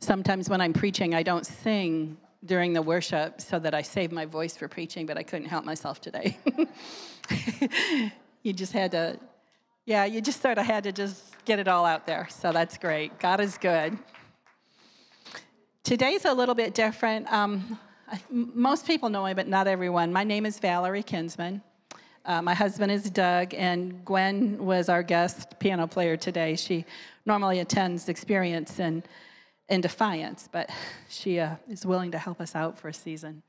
Sometimes when I'm preaching, I don't sing during the worship so that I save my voice for preaching, but I couldn't help myself today. you just had to, yeah, you just sort of had to just get it all out there. So that's great. God is good. Today's a little bit different. Um, most people know me, but not everyone. My name is Valerie Kinsman. Uh, my husband is Doug, and Gwen was our guest piano player today. She normally attends Experience in, in Defiance, but she uh, is willing to help us out for a season.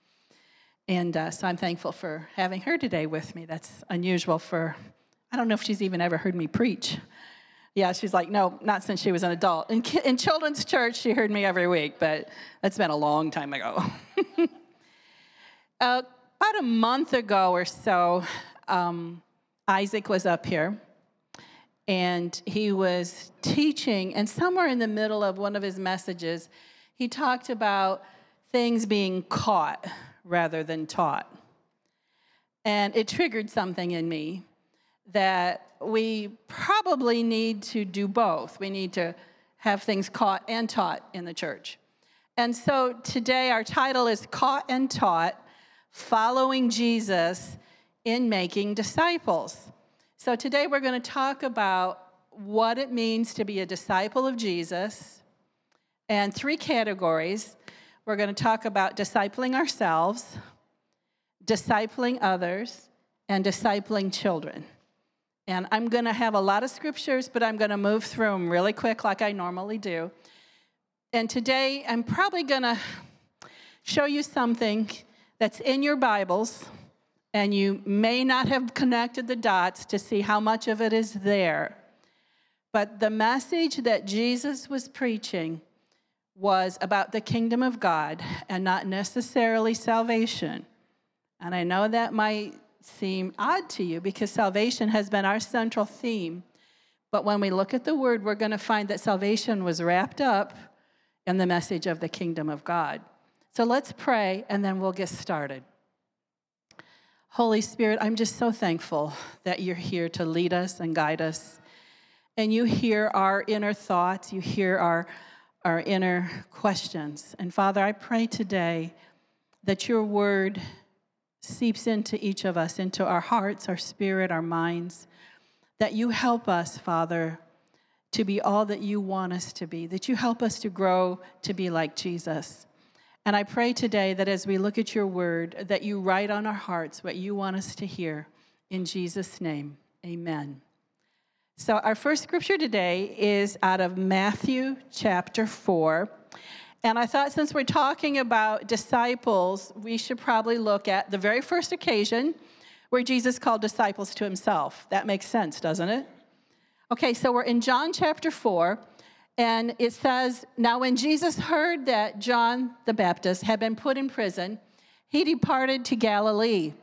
And uh, so I'm thankful for having her today with me. That's unusual for, I don't know if she's even ever heard me preach. Yeah, she's like, no, not since she was an adult. In, in children's church, she heard me every week, but that's been a long time ago. uh, about a month ago or so, um, Isaac was up here and he was teaching, and somewhere in the middle of one of his messages, he talked about things being caught rather than taught. And it triggered something in me that we probably need to do both. We need to have things caught and taught in the church. And so today our title is Caught and Taught Following Jesus in Making Disciples. So today we're going to talk about what it means to be a disciple of Jesus and three categories. We're going to talk about discipling ourselves, discipling others, and discipling children. And I'm going to have a lot of scriptures, but I'm going to move through them really quick, like I normally do. And today, I'm probably going to show you something that's in your Bibles, and you may not have connected the dots to see how much of it is there. But the message that Jesus was preaching was about the kingdom of God and not necessarily salvation. And I know that might seem odd to you because salvation has been our central theme. But when we look at the word, we're going to find that salvation was wrapped up in the message of the kingdom of God. So let's pray and then we'll get started. Holy Spirit, I'm just so thankful that you're here to lead us and guide us. And you hear our inner thoughts, you hear our, our inner questions. And Father, I pray today that your word seeps into each of us, into our hearts, our spirit, our minds, that you help us, Father, to be all that you want us to be, that you help us to grow to be like Jesus. And I pray today that as we look at your word, that you write on our hearts what you want us to hear. In Jesus' name, amen. So, our first scripture today is out of Matthew chapter 4. And I thought since we're talking about disciples, we should probably look at the very first occasion where Jesus called disciples to himself. That makes sense, doesn't it? Okay, so we're in John chapter 4, and it says Now, when Jesus heard that John the Baptist had been put in prison, he departed to Galilee.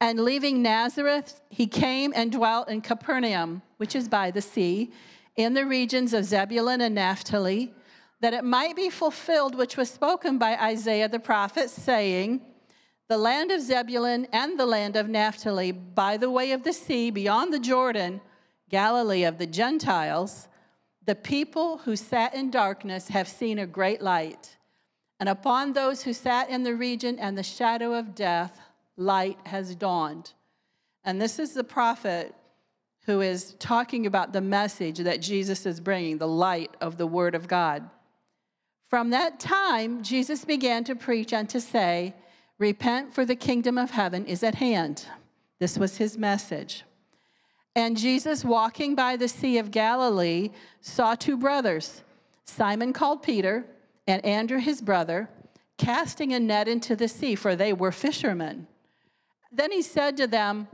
And leaving Nazareth, he came and dwelt in Capernaum, which is by the sea, in the regions of Zebulun and Naphtali that it might be fulfilled which was spoken by Isaiah the prophet, saying, The land of Zebulun and the land of Naphtali, by the way of the sea, beyond the Jordan, Galilee of the Gentiles, the people who sat in darkness have seen a great light. And upon those who sat in the region and the shadow of death, light has dawned. And this is the prophet who is talking about the message that Jesus is bringing, the light of the Word of God. From that time, Jesus began to preach and to say, Repent, for the kingdom of heaven is at hand. This was his message. And Jesus, walking by the Sea of Galilee, saw two brothers, Simon called Peter, and Andrew his brother, casting a net into the sea, for they were fishermen. Then he said to them,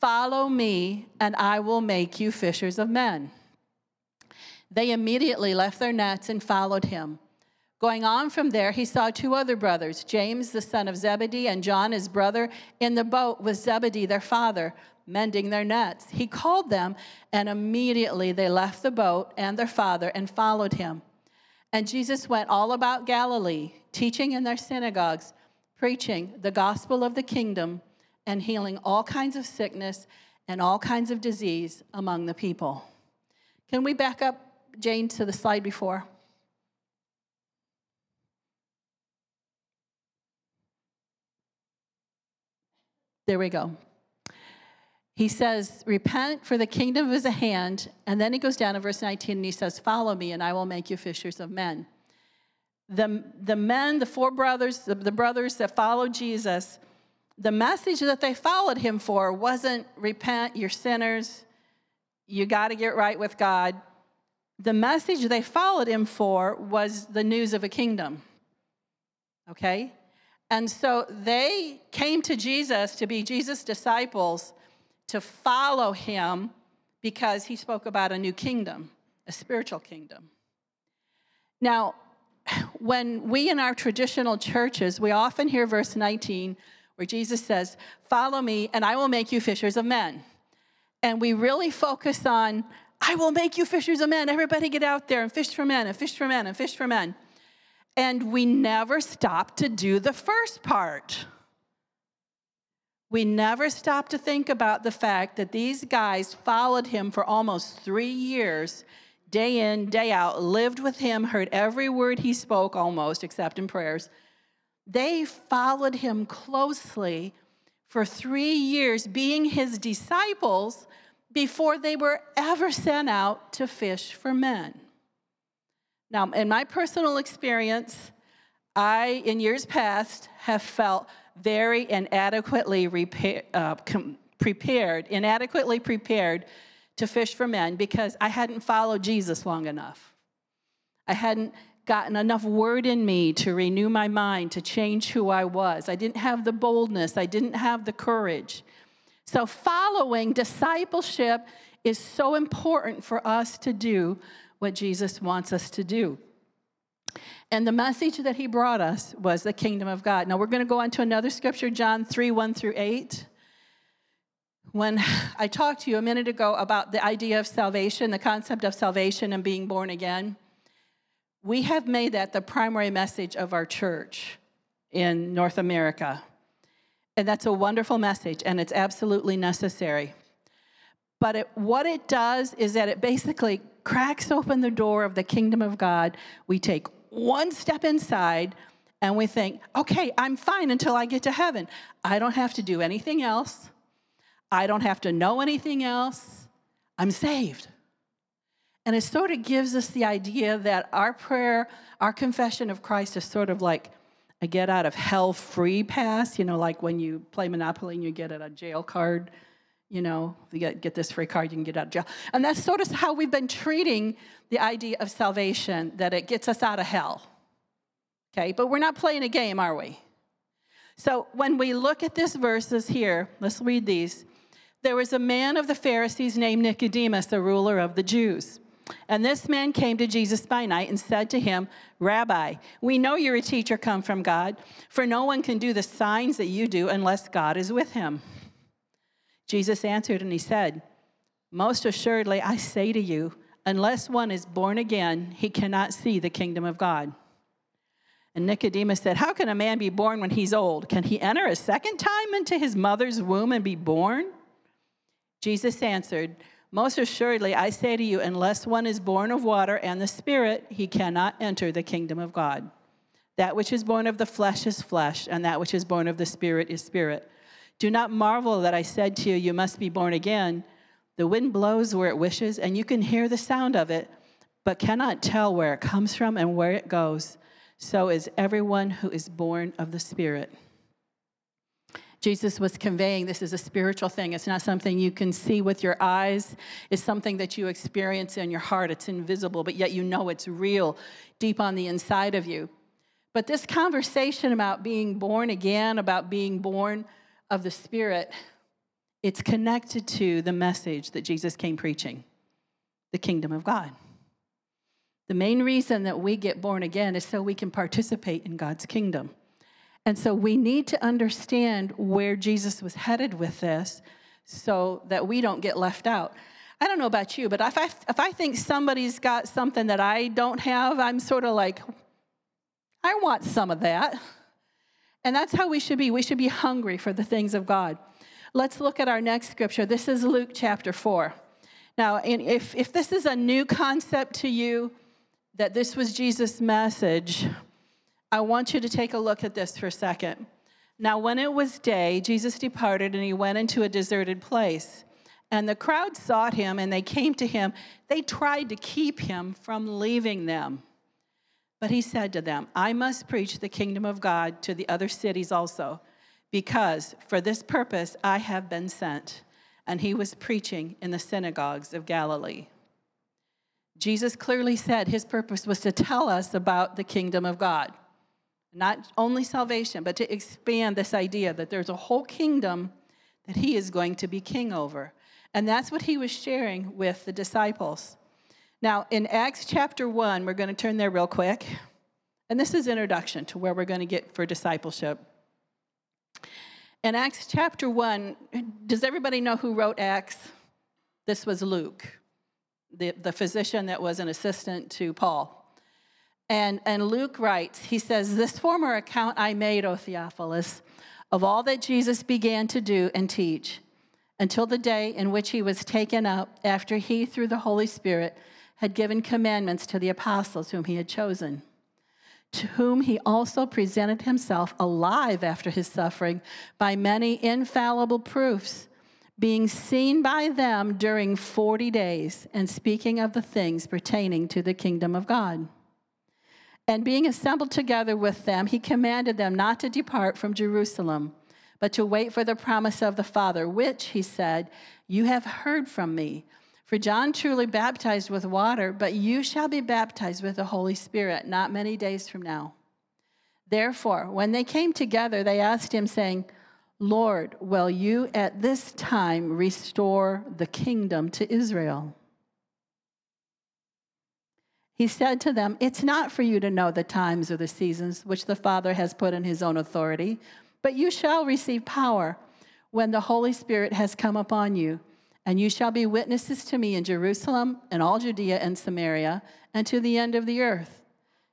Follow me, and I will make you fishers of men. They immediately left their nets and followed him. Going on from there, he saw two other brothers, James, the son of Zebedee, and John, his brother, in the boat with Zebedee, their father, mending their nets. He called them, and immediately they left the boat and their father and followed him. And Jesus went all about Galilee, teaching in their synagogues, preaching the gospel of the kingdom, and healing all kinds of sickness and all kinds of disease among the people. Can we back up, Jane, to the slide before? There we go. He says, Repent, for the kingdom is at hand. And then he goes down to verse 19 and he says, Follow me, and I will make you fishers of men. The, the men, the four brothers, the, the brothers that followed Jesus, the message that they followed him for wasn't repent, you're sinners, you got to get right with God. The message they followed him for was the news of a kingdom. Okay? And so they came to Jesus to be Jesus' disciples to follow him because he spoke about a new kingdom, a spiritual kingdom. Now, when we in our traditional churches, we often hear verse 19 where Jesus says, Follow me, and I will make you fishers of men. And we really focus on, I will make you fishers of men. Everybody get out there and fish for men, and fish for men, and fish for men. And we never stop to do the first part. We never stop to think about the fact that these guys followed him for almost three years, day in, day out, lived with him, heard every word he spoke almost, except in prayers. They followed him closely for three years, being his disciples before they were ever sent out to fish for men. Now, in my personal experience, I, in years past, have felt very inadequately uh, prepared, inadequately prepared to fish for men because I hadn't followed Jesus long enough. I hadn't gotten enough word in me to renew my mind, to change who I was. I didn't have the boldness, I didn't have the courage. So, following discipleship is so important for us to do what Jesus wants us to do. And the message that he brought us was the kingdom of God. Now we're going to go on to another scripture, John 3 1 through 8. When I talked to you a minute ago about the idea of salvation, the concept of salvation and being born again, we have made that the primary message of our church in North America. And that's a wonderful message, and it's absolutely necessary. But it, what it does is that it basically cracks open the door of the kingdom of God. We take one step inside and we think, okay, I'm fine until I get to heaven. I don't have to do anything else. I don't have to know anything else. I'm saved. And it sort of gives us the idea that our prayer, our confession of Christ is sort of like a get out of hell free pass, you know, like when you play Monopoly and you get a jail card, you know, get, get this free card, you can get out of jail. And that's sort of how we've been treating the idea of salvation, that it gets us out of hell. Okay, but we're not playing a game, are we? So when we look at this verses here, let's read these. There was a man of the Pharisees named Nicodemus, the ruler of the Jews. And this man came to Jesus by night and said to him, Rabbi, we know you're a teacher come from God, for no one can do the signs that you do unless God is with him. Jesus answered and he said, Most assuredly, I say to you, unless one is born again, he cannot see the kingdom of God. And Nicodemus said, How can a man be born when he's old? Can he enter a second time into his mother's womb and be born? Jesus answered, Most assuredly, I say to you, unless one is born of water and the Spirit, he cannot enter the kingdom of God. That which is born of the flesh is flesh, and that which is born of the Spirit is spirit. Do not marvel that I said to you, You must be born again. The wind blows where it wishes, and you can hear the sound of it, but cannot tell where it comes from and where it goes. So is everyone who is born of the Spirit. Jesus was conveying this is a spiritual thing. It's not something you can see with your eyes. It's something that you experience in your heart. It's invisible, but yet you know it's real deep on the inside of you. But this conversation about being born again, about being born of the Spirit, it's connected to the message that Jesus came preaching the kingdom of God. The main reason that we get born again is so we can participate in God's kingdom. And so we need to understand where Jesus was headed with this so that we don't get left out. I don't know about you, but if I, if I think somebody's got something that I don't have, I'm sort of like, I want some of that. And that's how we should be. We should be hungry for the things of God. Let's look at our next scripture. This is Luke chapter 4. Now, if, if this is a new concept to you, that this was Jesus' message, I want you to take a look at this for a second. Now, when it was day, Jesus departed and he went into a deserted place. And the crowd sought him and they came to him. They tried to keep him from leaving them. But he said to them, I must preach the kingdom of God to the other cities also, because for this purpose I have been sent. And he was preaching in the synagogues of Galilee. Jesus clearly said his purpose was to tell us about the kingdom of God. Not only salvation, but to expand this idea that there's a whole kingdom that he is going to be king over. And that's what he was sharing with the disciples. Now, in Acts chapter 1, we're going to turn there real quick. And this is introduction to where we're going to get for discipleship. In Acts chapter 1, does everybody know who wrote Acts? This was Luke, the, the physician that was an assistant to Paul. And, and Luke writes, he says, This former account I made, O Theophilus, of all that Jesus began to do and teach until the day in which he was taken up after he, through the Holy Spirit, had given commandments to the apostles whom he had chosen, to whom he also presented himself alive after his suffering by many infallible proofs, being seen by them during 40 days, and speaking of the things pertaining to the kingdom of God. And being assembled together with them, he commanded them not to depart from Jerusalem, but to wait for the promise of the Father, which, he said, you have heard from me. For John truly baptized with water, but you shall be baptized with the Holy Spirit not many days from now. Therefore, when they came together, they asked him, saying, Lord, will you at this time restore the kingdom to Israel? He said to them, It's not for you to know the times or the seasons which the Father has put in his own authority, but you shall receive power when the Holy Spirit has come upon you and you shall be witnesses to me in Jerusalem and all Judea and Samaria and to the end of the earth.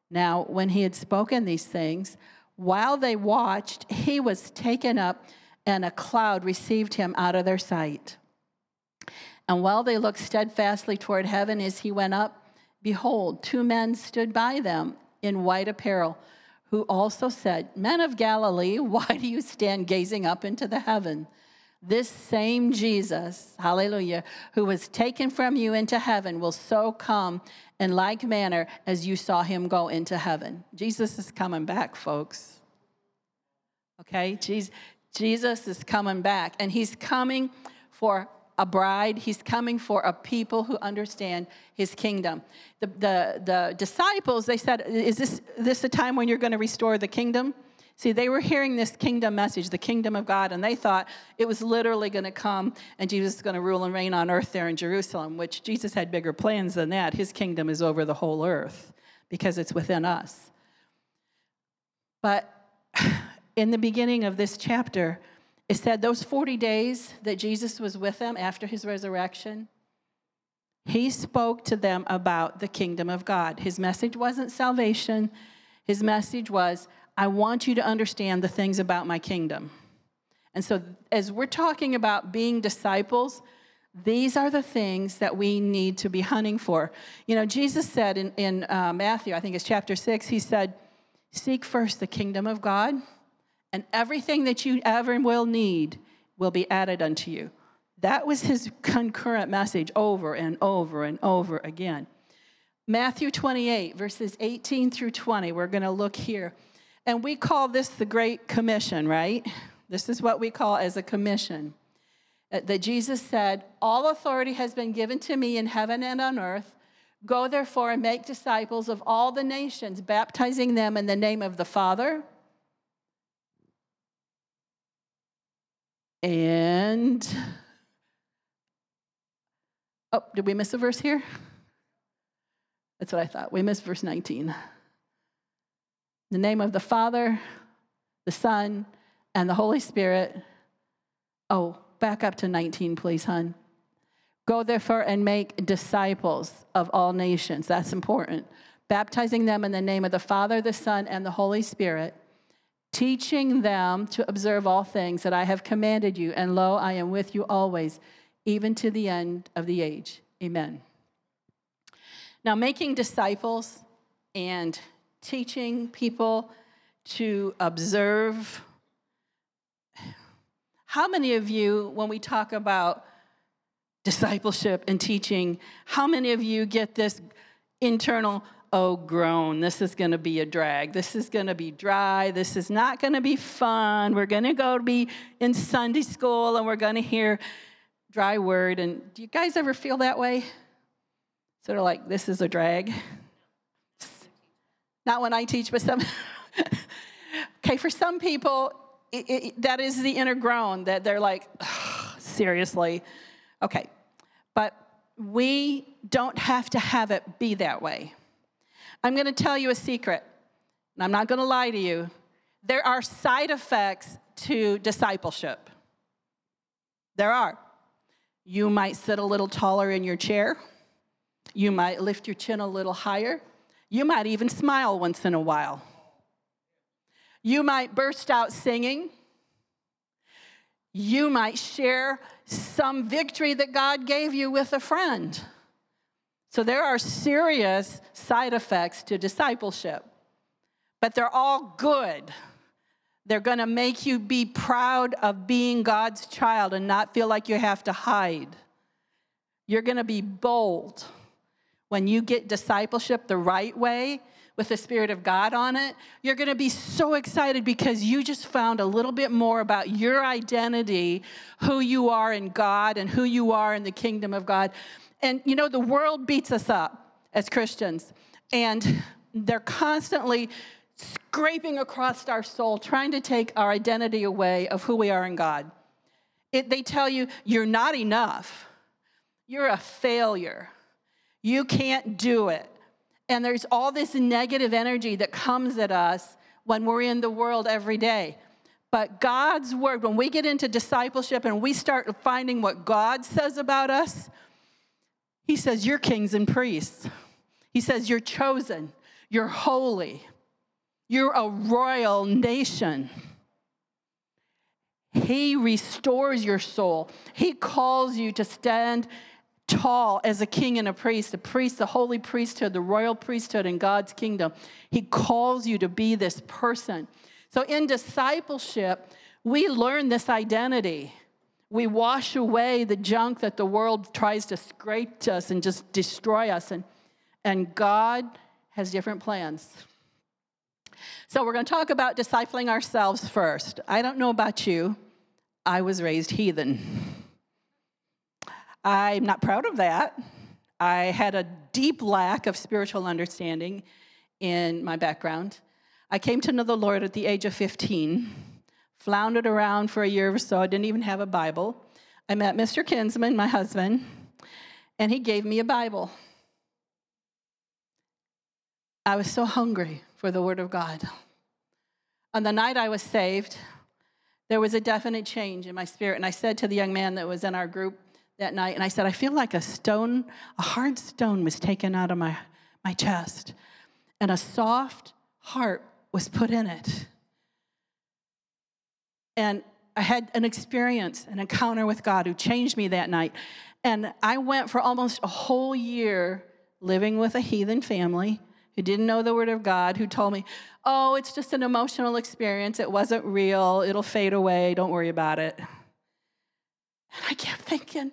Now, when he had spoken these things, while they watched, he was taken up, and a cloud received him out of their sight. And while they looked steadfastly toward heaven as he went up, behold, two men stood by them in white apparel, who also said, Men of Galilee, why do you stand gazing up into the heaven? This same Jesus, hallelujah, who was taken from you into heaven will so come in like manner as you saw him go into heaven. Jesus is coming back, folks. Okay? Jesus is coming back, and he's coming for a bride. He's coming for a people who understand his kingdom. The, the, the disciples, they said, Is this, this a time when you're going to restore the kingdom? See, they were hearing this kingdom message, the kingdom of God, and they thought it was literally going to come and Jesus is going to rule and reign on earth there in Jerusalem, which Jesus had bigger plans than that. His kingdom is over the whole earth because it's within us. But in the beginning of this chapter, it said those 40 days that Jesus was with them after his resurrection, he spoke to them about the kingdom of God. His message wasn't salvation, his message was, I want you to understand the things about my kingdom. And so, as we're talking about being disciples, these are the things that we need to be hunting for. You know, Jesus said in, in uh, Matthew, I think it's chapter six, he said, Seek first the kingdom of God, and everything that you ever will need will be added unto you. That was his concurrent message over and over and over again. Matthew 28, verses 18 through 20, we're going to look here. And we call this the Great Commission, right? This is what we call as a commission. Uh, that Jesus said, All authority has been given to me in heaven and on earth. Go therefore and make disciples of all the nations, baptizing them in the name of the Father and. Oh, did we miss a verse here? That's what I thought. We missed verse 19 the name of the Father, the Son, and the Holy Spirit. Oh, back up to 19, please, hon. Go therefore and make disciples of all nations. That's important. Baptizing them in the name of the Father, the Son, and the Holy Spirit, teaching them to observe all things that I have commanded you. And lo, I am with you always, even to the end of the age. Amen. Now, making disciples and teaching people to observe How many of you, when we talk about discipleship and teaching, how many of you get this internal, oh, groan, this is going to be a drag. This is going to be dry. This is not going to be fun. We're going to go be in Sunday school and we're going to hear dry word. And do you guys ever feel that way? Sort of like, this is a drag. Not when I teach, but some. okay, for some people, it, it, that is the inner groan that they're like, seriously. Okay, but we don't have to have it be that way. I'm going to tell you a secret, and I'm not going to lie to you. There are side effects to discipleship. There are. You might sit a little taller in your chair. You might lift your chin a little higher. You might even smile once in a while. You might burst out singing. You might share some victory that God gave you with a friend. So there are serious side effects to discipleship, but they're all good. They're going to make you be proud of being God's child and not feel like you have to hide. You're going to be bold when you get discipleship the right way with the Spirit of God on it, you're going to be so excited because you just found a little bit more about your identity, who you are in God, and who you are in the kingdom of God. And you know, the world beats us up as Christians, and they're constantly scraping across our soul, trying to take our identity away of who we are in God. It, they tell you, you're not enough, you're a failure, you can't do it. And there's all this negative energy that comes at us when we're in the world every day. But God's word, when we get into discipleship and we start finding what God says about us, He says, You're kings and priests. He says, You're chosen, you're holy, you're a royal nation. He restores your soul. He calls you to stand tall as a king and a priest, a priest, the holy priesthood, the royal priesthood in God's kingdom. He calls you to be this person. So in discipleship, we learn this identity. We wash away the junk that the world tries to scrape us and just destroy us. And, and God has different plans. So we're going to talk about discipling ourselves first. I don't know about you, I was raised heathen. I'm not proud of that. I had a deep lack of spiritual understanding in my background. I came to know the Lord at the age of 15, floundered around for a year or so. I didn't even have a Bible. I met Mr. Kinsman, my husband, and he gave me a Bible. I was so hungry for the Word of God. On the night I was saved, there was a definite change in my spirit. And I said to the young man that was in our group, that night and I said, I feel like a stone, a hard stone was taken out of my, my chest, and a soft heart was put in it. And I had an experience, an encounter with God who changed me that night. And I went for almost a whole year living with a heathen family who didn't know the Word of God, who told me, Oh, it's just an emotional experience. It wasn't real. It'll fade away. Don't worry about it. And I kept thinking,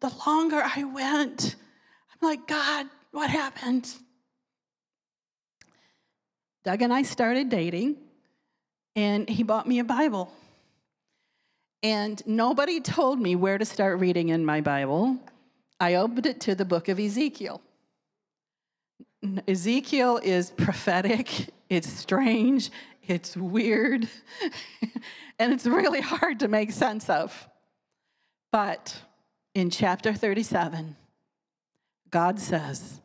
the longer I went, I'm like, God, what happened? Doug and I started dating, and he bought me a Bible. And nobody told me where to start reading in my Bible. I opened it to the book of Ezekiel. Ezekiel is prophetic, it's strange, it's weird, and it's really hard to make sense of. But in chapter 37, God says,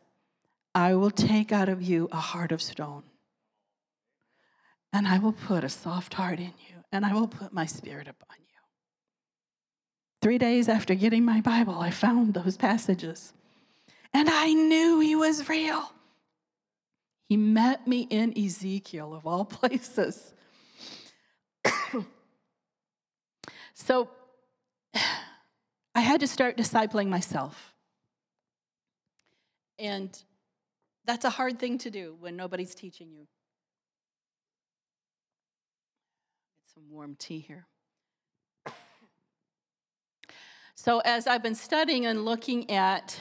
I will take out of you a heart of stone, and I will put a soft heart in you, and I will put my spirit upon you. Three days after getting my Bible, I found those passages, and I knew He was real. He met me in Ezekiel, of all places. so, I had to start discipling myself. And that's a hard thing to do when nobody's teaching you. Get some warm tea here. So, as I've been studying and looking at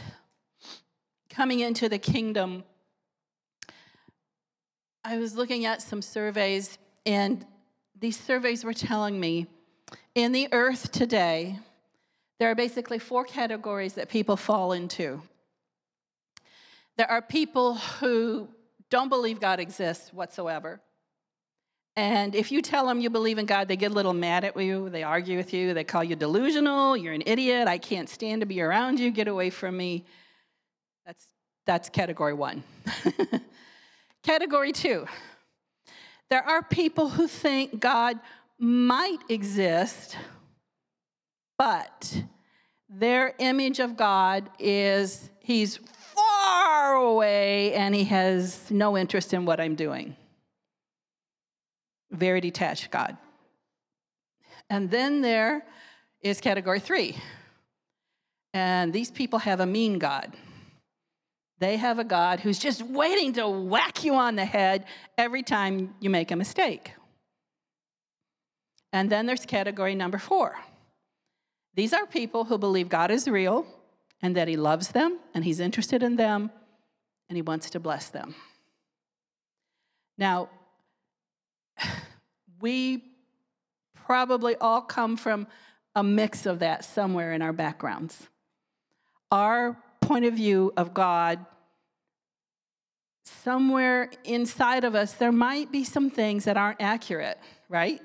coming into the kingdom, I was looking at some surveys, and these surveys were telling me in the earth today, there are basically four categories that people fall into. There are people who don't believe God exists whatsoever. And if you tell them you believe in God, they get a little mad at you. They argue with you. They call you delusional. You're an idiot. I can't stand to be around you. Get away from me. That's, that's category one. category two there are people who think God might exist, but their image of God is he's far away and he has no interest in what I'm doing. Very detached God. And then there is category three. And these people have a mean God. They have a God who's just waiting to whack you on the head every time you make a mistake. And then there's category number four. These are people who believe God is real and that He loves them and He's interested in them and He wants to bless them. Now, we probably all come from a mix of that somewhere in our backgrounds. Our point of view of God, somewhere inside of us, there might be some things that aren't accurate, right?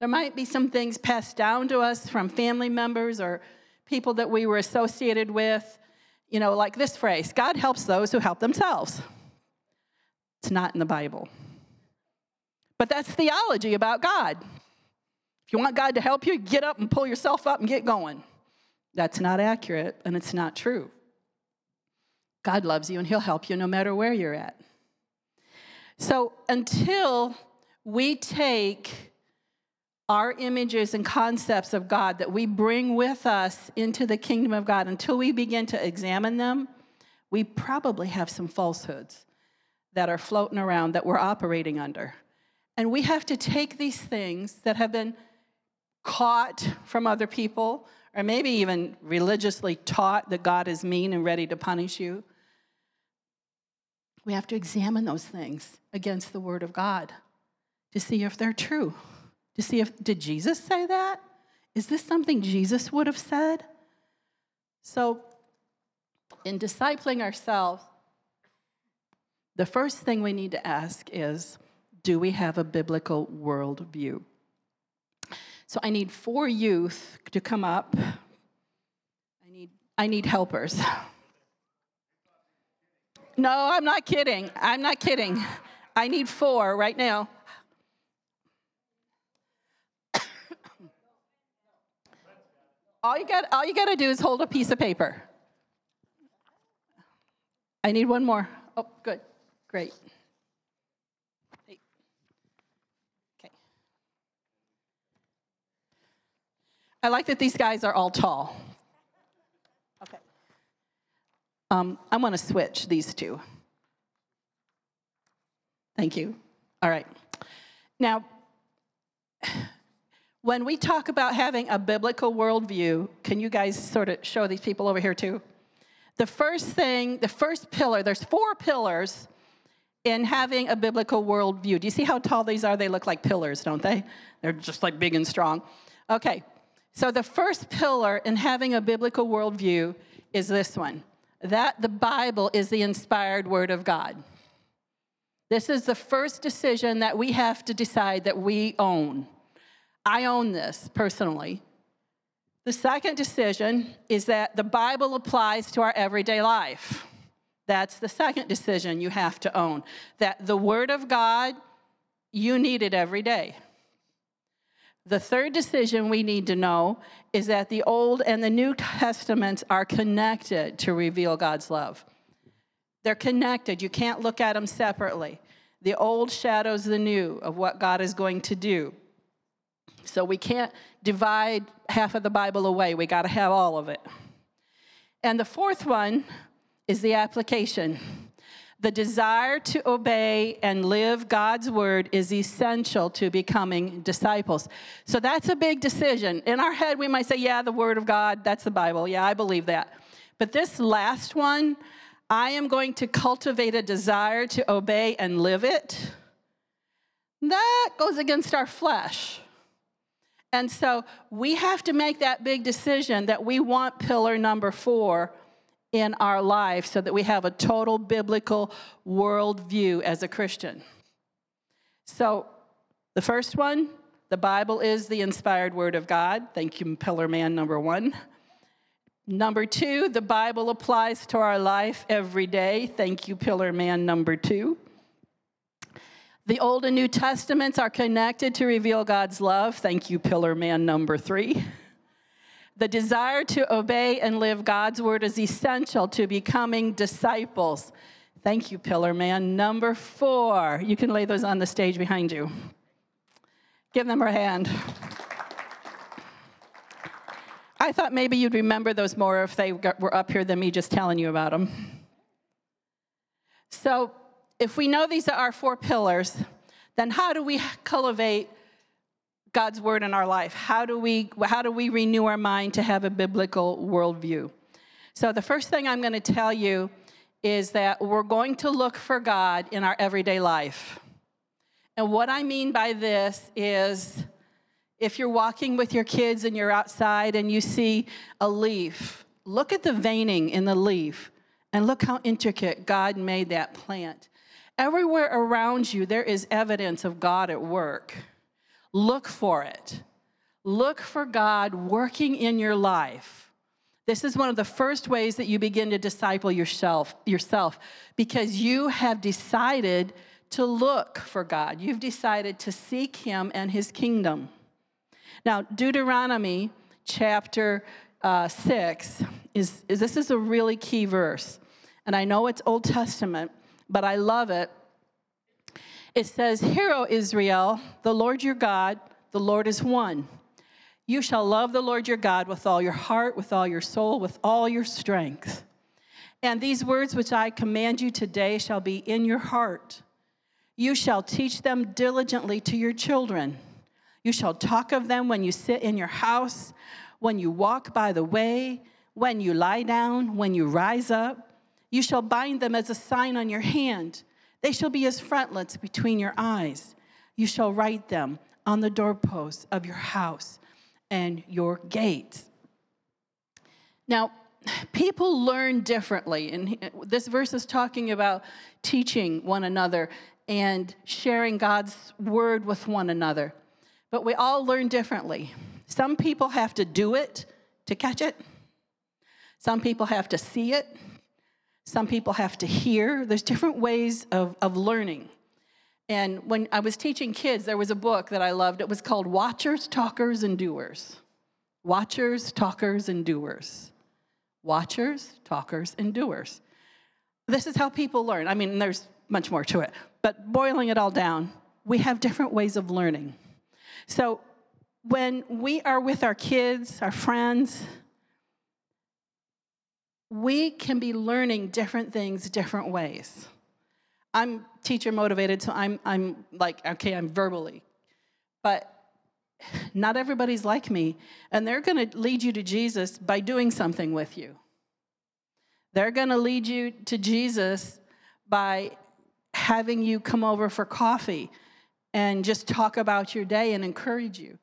There might be some things passed down to us from family members or people that we were associated with. You know, like this phrase God helps those who help themselves. It's not in the Bible. But that's theology about God. If you want God to help you, get up and pull yourself up and get going. That's not accurate and it's not true. God loves you and He'll help you no matter where you're at. So until we take our images and concepts of God that we bring with us into the kingdom of God, until we begin to examine them, we probably have some falsehoods that are floating around that we're operating under. And we have to take these things that have been caught from other people, or maybe even religiously taught that God is mean and ready to punish you. We have to examine those things against the Word of God to see if they're true to see if, did Jesus say that? Is this something Jesus would have said? So, in discipling ourselves, the first thing we need to ask is do we have a biblical worldview? So, I need four youth to come up. I need, I need helpers. No, I'm not kidding. I'm not kidding. I need four right now. All you got, all you got to do is hold a piece of paper. I need one more. Oh, good. Great. Okay. I like that these guys are all tall. Okay. Um, I'm going to switch these two. Thank you. All right. Now, when we talk about having a biblical worldview, can you guys sort of show these people over here too? The first thing, the first pillar, there's four pillars in having a biblical worldview. Do you see how tall these are? They look like pillars, don't they? They're just like big and strong. Okay, so the first pillar in having a biblical worldview is this one that the Bible is the inspired word of God. This is the first decision that we have to decide that we own. I own this personally. The second decision is that the Bible applies to our everyday life. That's the second decision you have to own. That the Word of God, you need it every day. The third decision we need to know is that the Old and the New Testaments are connected to reveal God's love. They're connected. You can't look at them separately. The old shadows the new of what God is going to do. So we can't divide half of the Bible away. We got to have all of it. And the fourth one is the application. The desire to obey and live God's word is essential to becoming disciples. So that's a big decision. In our head, we might say, Yeah, the word of God, that's the Bible. Yeah, I believe that. But this last one, I am going to cultivate a desire to obey and live it. That goes against our flesh. And so we have to make that big decision that we want pillar number four in our life so that we have a total biblical worldview as a Christian. So, the first one, the Bible is the inspired word of God. Thank you, pillar man number one. Number two, the Bible applies to our life every day. Thank you, pillar man number two. The Old and New Testaments are connected to reveal God's love. Thank you, pillar man number three. The desire to obey and live God's word is essential to becoming disciples. Thank you, Pillar Man. Number four, you can lay those on the stage behind you. Give them a hand. I thought maybe you'd remember those more if they were up here than me just telling you about them. So, if we know these are our four pillars, then how do we cultivate God's word in our life? How do we how do we renew our mind to have a biblical worldview? So the first thing I'm going to tell you is that we're going to look for God in our everyday life. And what I mean by this is if you're walking with your kids and you're outside and you see a leaf, look at the veining in the leaf and look how intricate God made that plant. Everywhere around you, there is evidence of God at work. Look for it. Look for God working in your life. This is one of the first ways that you begin to disciple yourself, yourself because you have decided to look for God. You've decided to seek Him and His kingdom. Now, Deuteronomy chapter uh, 6 is, is this is a really key verse. And I know it's Old Testament, but I love it it says, Hear, O Israel, the Lord your God, the Lord is one. You shall love the Lord your God with all your heart, with all your soul, with all your strength. And these words which I command you today shall be in your heart. You shall teach them diligently to your children. You shall talk of them when you sit in your house, when you walk by the way, when you lie down, when you rise up. You shall bind them as a sign on your hand they shall be as frontlets between your eyes. You shall write them on the doorposts of your house and your gates. Now, people learn differently. And this verse is talking about teaching one another and sharing God's word with one another. But we all learn differently. Some people have to do it to catch it, some people have to see it some people have to hear. There's different ways of, of learning. And when I was teaching kids, there was a book that I loved. It was called Watchers, Talkers, and Doers. Watchers, Talkers, and Doers. Watchers, Talkers, and Doers. This is how people learn. I mean, there's much more to it, but boiling it all down, we have different ways of learning. So when we are with our kids, our friends, we can be learning different things different ways. I'm teacher motivated, so I'm, I'm like, okay, I'm verbally. But not everybody's like me, and they're going to lead you to Jesus by doing something with you. They're going to lead you to Jesus by having you come over for coffee and just talk about your day and encourage you.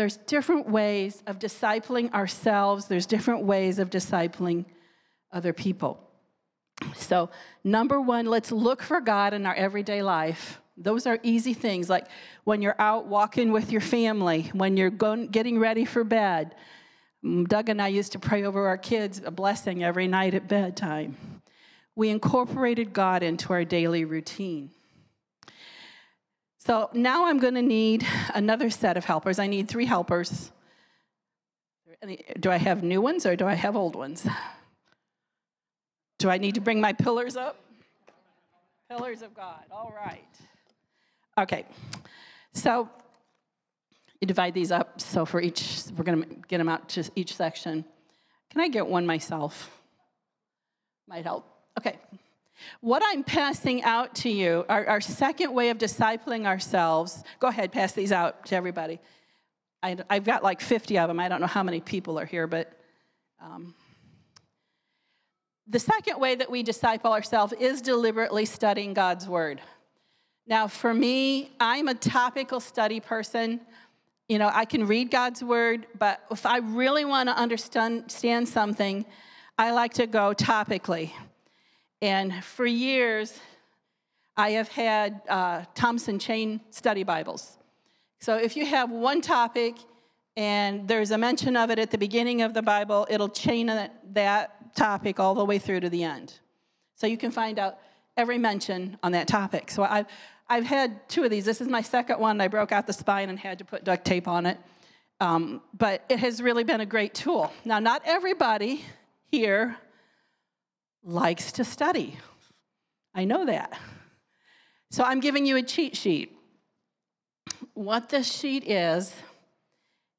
There's different ways of discipling ourselves, there's different ways of discipling other people. So, number one, let's look for God in our everyday life. Those are easy things, like when you're out walking with your family, when you're going, getting ready for bed. Mm, Doug and I used to pray over our kids a blessing every night at bedtime. We incorporated God into our daily routine. So now I'm going to need another set of helpers. I need three helpers. Do I have new ones or do I have old ones? Do I need to bring my pillars up? Pillars of God. All right. Okay. So you divide these up. So for each, we're going to get them out to each section. Can I get one myself? Might help. Okay. What I'm passing out to you, our, our second way of discipling ourselves, go ahead, pass these out to everybody. I, have got like 50 of them. I don't know how many people are here, but um, the second way that we disciple ourselves is deliberately studying God's Word. Now, for me, I'm a topical study person. You know, I can read God's Word, but if I really want to understand something, I like to go topically. And for years, I have had uh, Thompson Chain study Bibles. So if you have one topic and there's a mention of it at the beginning of the Bible, it'll chain that topic all the way through to the end. So you can find out every mention on that topic. So I've, I've had two of these. This is my second one. I broke out the spine and had to put duct tape on it. Um, but it has really been a great tool. Now, not everybody here likes to study. I know that. So I'm giving you a cheat sheet. What this sheet is,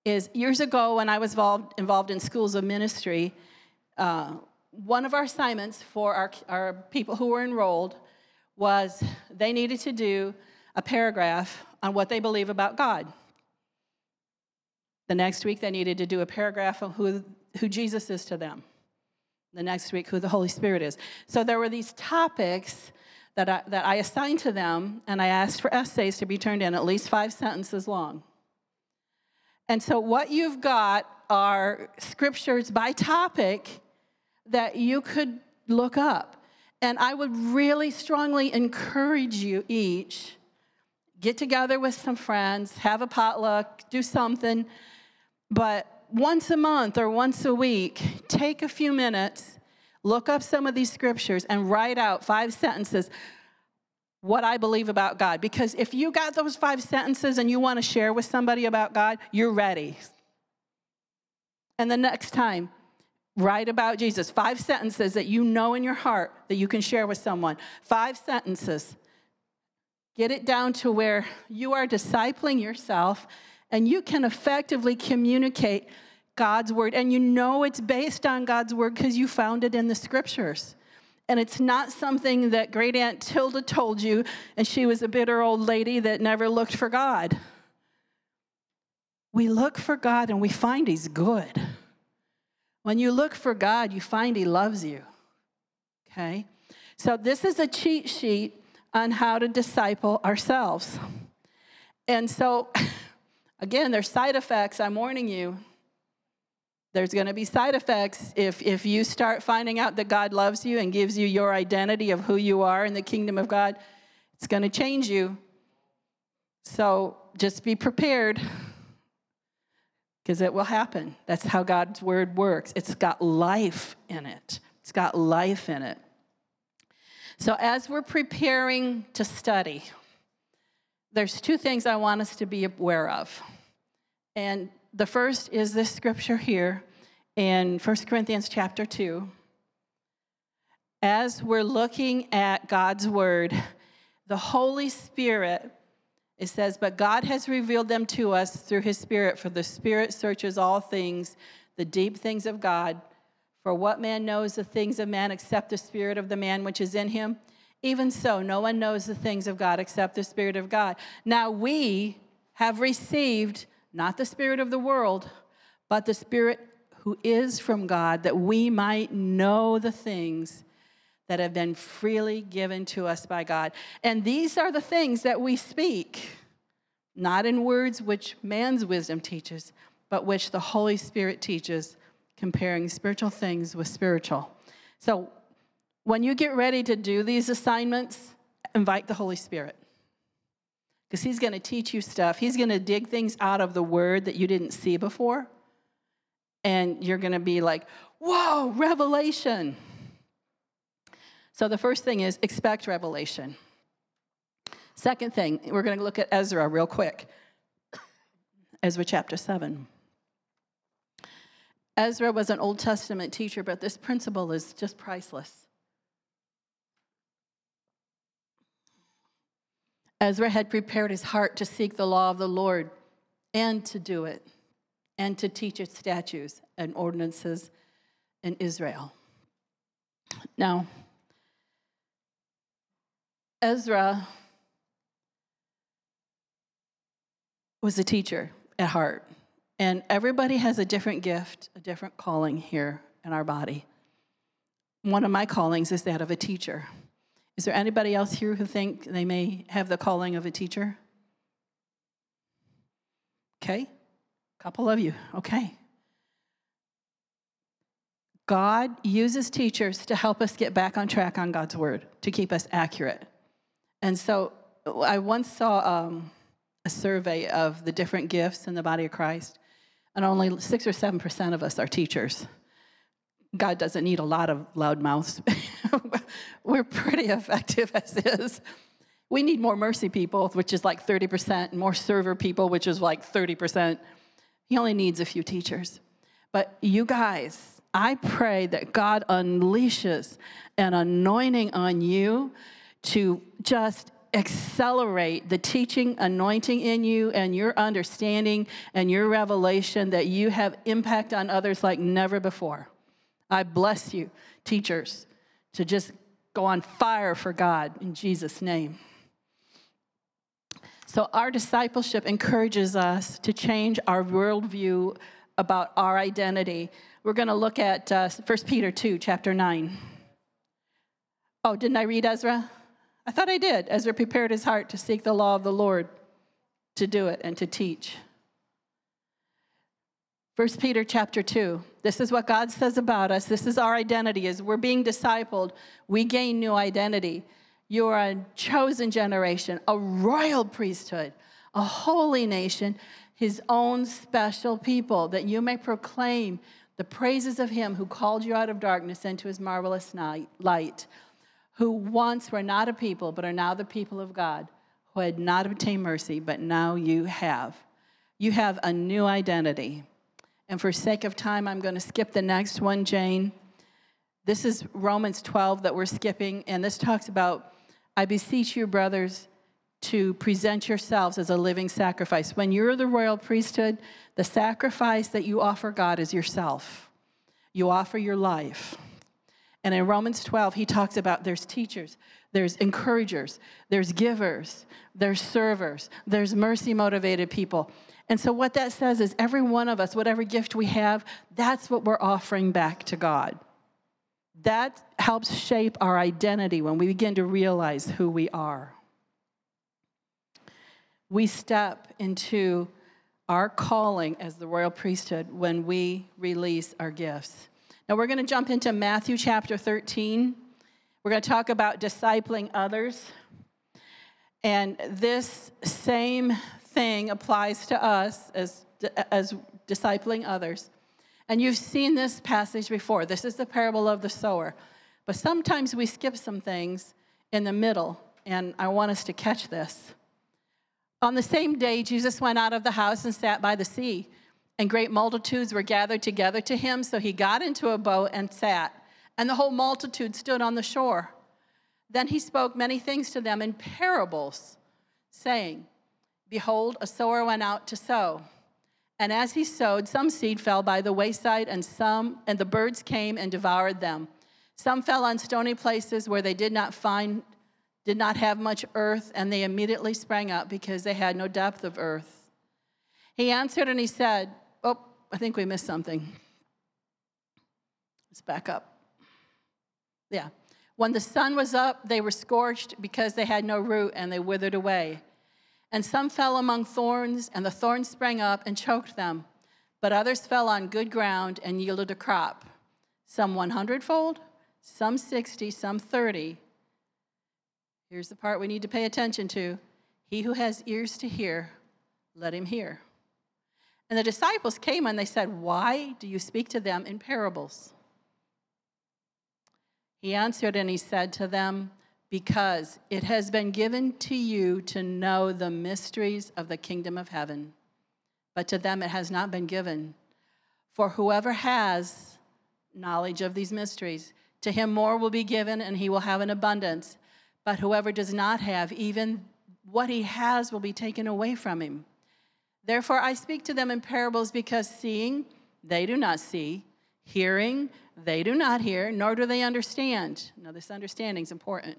is years ago when I was involved, involved in schools of ministry, uh, one of our assignments for our, our people who were enrolled was they needed to do a paragraph on what they believe about God. The next week, they needed to do a paragraph on who, who Jesus is to them the next week who the Holy Spirit is. So there were these topics that I, that I assigned to them, and I asked for essays to be turned in at least five sentences long. And so what you've got are scriptures by topic that you could look up. And I would really strongly encourage you each get together with some friends, have a potluck, do something, but once a month or once a week, take a few minutes, look up some of these scriptures, and write out five sentences what I believe about God. Because if you got those five sentences and you want to share with somebody about God, you're ready. And the next time, write about Jesus. Five sentences that you know in your heart that you can share with someone. Five sentences. Get it down to where you are discipling yourself and you can effectively communicate God's word. And you know it's based on God's word because you found it in the scriptures. And it's not something that great Aunt Tilda told you, and she was a bitter old lady that never looked for God. We look for God and we find He's good. When you look for God, you find He loves you. Okay? So, this is a cheat sheet on how to disciple ourselves. And so, Again, there's side effects. I'm warning you. There's going to be side effects if, if you start finding out that God loves you and gives you your identity of who you are in the kingdom of God. It's going to change you. So just be prepared because it will happen. That's how God's word works. It's got life in it. It's got life in it. So as we're preparing to study, there's two things I want us to be aware of. And the first is this scripture here in 1 Corinthians chapter 2. As we're looking at God's word, the Holy Spirit, it says, But God has revealed them to us through his Spirit, for the Spirit searches all things, the deep things of God. For what man knows the things of man except the Spirit of the man which is in him? Even so, no one knows the things of God except the Spirit of God. Now we have received not the Spirit of the world, but the Spirit who is from God, that we might know the things that have been freely given to us by God. And these are the things that we speak, not in words which man's wisdom teaches, but which the Holy Spirit teaches, comparing spiritual things with spiritual. So when you get ready to do these assignments, invite the Holy Spirit. Because He's going to teach you stuff. He's going to dig things out of the Word that you didn't see before. And you're going to be like, whoa, revelation. So the first thing is expect revelation. Second thing, we're going to look at Ezra real quick. Ezra chapter 7. Ezra was an Old Testament teacher, but this principle is just priceless. Ezra had prepared his heart to seek the law of the Lord and to do it, and to teach its statutes and ordinances in Israel. Now, Ezra was a teacher at heart. And everybody has a different gift, a different calling here in our body. One of my callings is that of a teacher. Is there anybody else here who think they may have the calling of a teacher? Okay, a couple of you. Okay. God uses teachers to help us get back on track on God's word, to keep us accurate. And so I once saw um, a survey of the different gifts in the body of Christ, and only six or seven percent of us are teachers. God doesn't need a lot of loud mouths. We're pretty effective as is. We need more mercy people, which is like 30%, and more server people, which is like 30%. He only needs a few teachers. But you guys, I pray that God unleashes an anointing on you to just accelerate the teaching anointing in you and your understanding and your revelation that you have impact on others like never before. I bless you, teachers, to just go on fire for God in Jesus' name. So, our discipleship encourages us to change our worldview about our identity. We're going to look at uh, 1 Peter 2, chapter 9. Oh, didn't I read Ezra? I thought I did. Ezra prepared his heart to seek the law of the Lord, to do it, and to teach. 1 Peter chapter 2. This is what God says about us. This is our identity. As we're being discipled, we gain new identity. You are a chosen generation, a royal priesthood, a holy nation, his own special people, that you may proclaim the praises of him who called you out of darkness into his marvelous light, who once were not a people, but are now the people of God, who had not obtained mercy, but now you have. You have a new identity. And for sake of time, I'm going to skip the next one, Jane. This is Romans 12 that we're skipping, and this talks about I beseech you, brothers, to present yourselves as a living sacrifice. When you're the royal priesthood, the sacrifice that you offer God is yourself. You offer your life. And in Romans 12, he talks about there's teachers, there's encouragers, there's givers, there's servers, there's mercy motivated people. And so, what that says is every one of us, whatever gift we have, that's what we're offering back to God. That helps shape our identity when we begin to realize who we are. We step into our calling as the royal priesthood when we release our gifts. Now, we're going to jump into Matthew chapter 13. We're going to talk about discipling others. And this same thing applies to us as, as discipling others. And you've seen this passage before. This is the parable of the sower. But sometimes we skip some things in the middle, and I want us to catch this. On the same day, Jesus went out of the house and sat by the sea, and great multitudes were gathered together to him. So he got into a boat and sat, and the whole multitude stood on the shore. Then he spoke many things to them in parables, saying, Behold, a sower went out to sow. And as he sowed, some seed fell by the wayside, and some, and the birds came and devoured them. Some fell on stony places where they did not find, did not have much earth, and they immediately sprang up because they had no depth of earth. He answered and he said, Oh, I think we missed something. Let's back up. Yeah. When the sun was up, they were scorched because they had no root and they withered away. And some fell among thorns, and the thorns sprang up and choked them. But others fell on good ground and yielded a crop, some 100 fold, some 60, some 30. Here's the part we need to pay attention to He who has ears to hear, let him hear. And the disciples came and they said, Why do you speak to them in parables? He answered and he said to them, because it has been given to you to know the mysteries of the kingdom of heaven, but to them it has not been given. For whoever has knowledge of these mysteries, to him more will be given, and he will have an abundance. But whoever does not have, even what he has will be taken away from him. Therefore, I speak to them in parables because seeing, they do not see, hearing, they do not hear, nor do they understand. Now, this understanding is important.